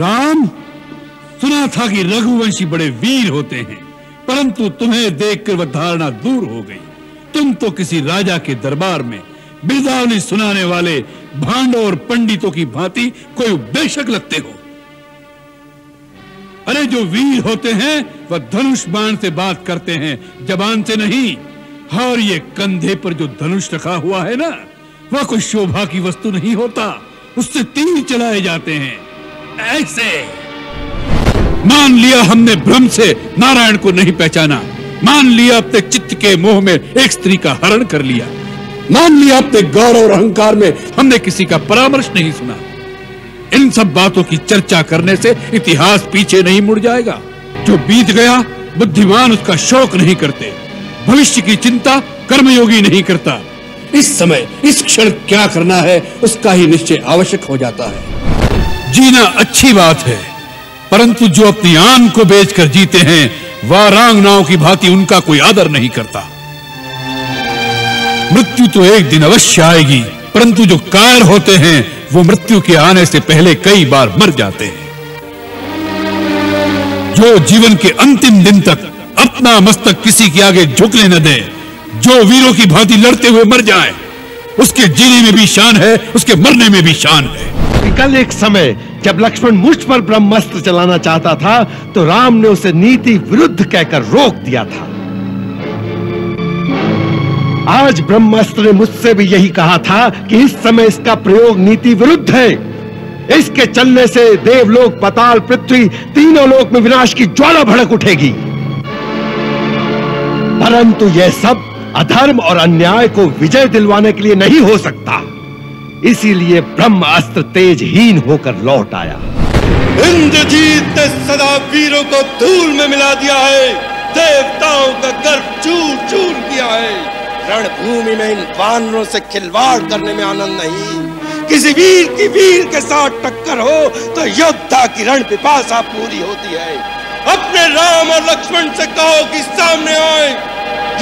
राम, सुना था कि रघुवंशी बड़े वीर होते हैं, परंतु तुम्हें देखकर वह धारणा दूर हो गई। तुम तो किसी राजा के दरबार में बिरदावली सुनाने वाले भांडो और पंडितों की भांति कोई उपदेशक लगते हो। अरे, जो वीर होते हैं, वह धनुष बाण से बात करते हैं, जबान से नहीं। और ये कंधे पर जो धनुष रखा हुआ है ना, वह कोई शोभा की वस्तु नहीं होता, उससे तीर चलाए जाते हैं। ऐसे। मान लिया हमने भ्रम से, नारायण को नहीं पहचाना। मान लिया अपने चित्त के मोह में एक स्त्री का हरण कर लिया। मान लिया अपने गौरव और अहंकार में हमने किसी का परामर्श नहीं सुना। इन सब बातों की चर्चा करने से इतिहास पीछे नहीं मुड़ जाएगा। जो बीत गया, बुद्धिमान उसका शोक नहीं करते। भविष्य की चिंता कर्मयोगी नहीं करता। इस समय, इस क्षण क्या करना है, उसका ही निश्चय आवश्यक हो जाता है। जीना अच्छी बात है। परंतु जो अपनी आन को बेचकर जीते हैं वह रांगनाओं की भांति उनका कोई आदर नहीं करता। मृत्यु तो एक दिन अवश्य आएगी, परंतु जो कायर होते हैं, वो मृत्यु के आने से पहले कई बार मर जाते हैं। जो जीवन के अंतिम दिन तक अपना मस्तक किसी के आगे झुकने न दे, जो वीरों की भांति लड़ते हुए मर जाए, उसके जीने में भी शान है, उसके मरने में भी शान है। कल एक समय जब लक्ष्मण मुझ पर ब्रह्मास्त्र चलाना चाहता था तो राम ने उसे नीति विरुद्ध कहकर रोक दिया था। आज ब्रह्मास्त्र ने मुझसे भी यही कहा था कि इस समय इसका प्रयोग नीति विरुद्ध है। इसके चलने से देवलोक, पताल, पृथ्वी तीनों लोक में विनाश की ज्वाला भड़क उठेगी। परंतु यह सब अधर्म और अन्याय को विजय दिलवाने के लिए नहीं हो सकता। इसीलिए ब्रह्म अस्त्र तेजहीन होकर लौट आया। इंद्रजीत ने सदा वीरों को धूल में मिला दिया है। देवताओं का गर्भ चूर चूर किया है। रणभूमि में इन वानरों से खिलवाड़ करने में आनंद नहीं। किसी वीर की वीर के साथ टक्कर हो तो योद्धा की रण पिपासा पूरी होती है। अपने राम और लक्ष्मण से कहो कि सामने आए।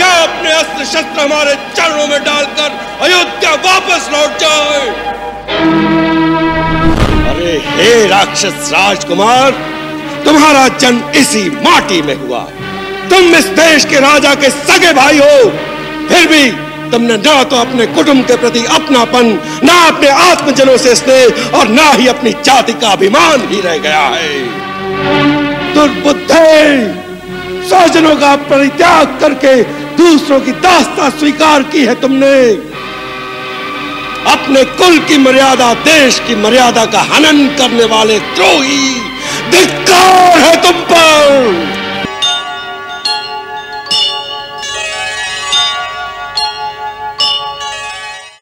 या अपने अस्त्र शस्त्र हमारे चरणों में डालकर अयोध्या वापस लौट जाए अरे हे राक्षस राजकुमार, तुम्हारा जन्म इसी माटी में हुआ। तुम इस देश के राजा के सगे भाई हो। फिर भी तुमने ना तो अपने कुटुंब के प्रति अपनापन, ना अपने आत्मजनों से स्नेह और ना ही अपनी जाति का अभिमान ही रह गया है। दुर्बुद्धे स्वजनों का परित्याग करके दूसरों की दास्ता स्वीकार की है तुमने। अपने कुल की मर्यादा, देश की मर्यादा का हनन करने वाले द्रोही, धिक्कार है तुम पर।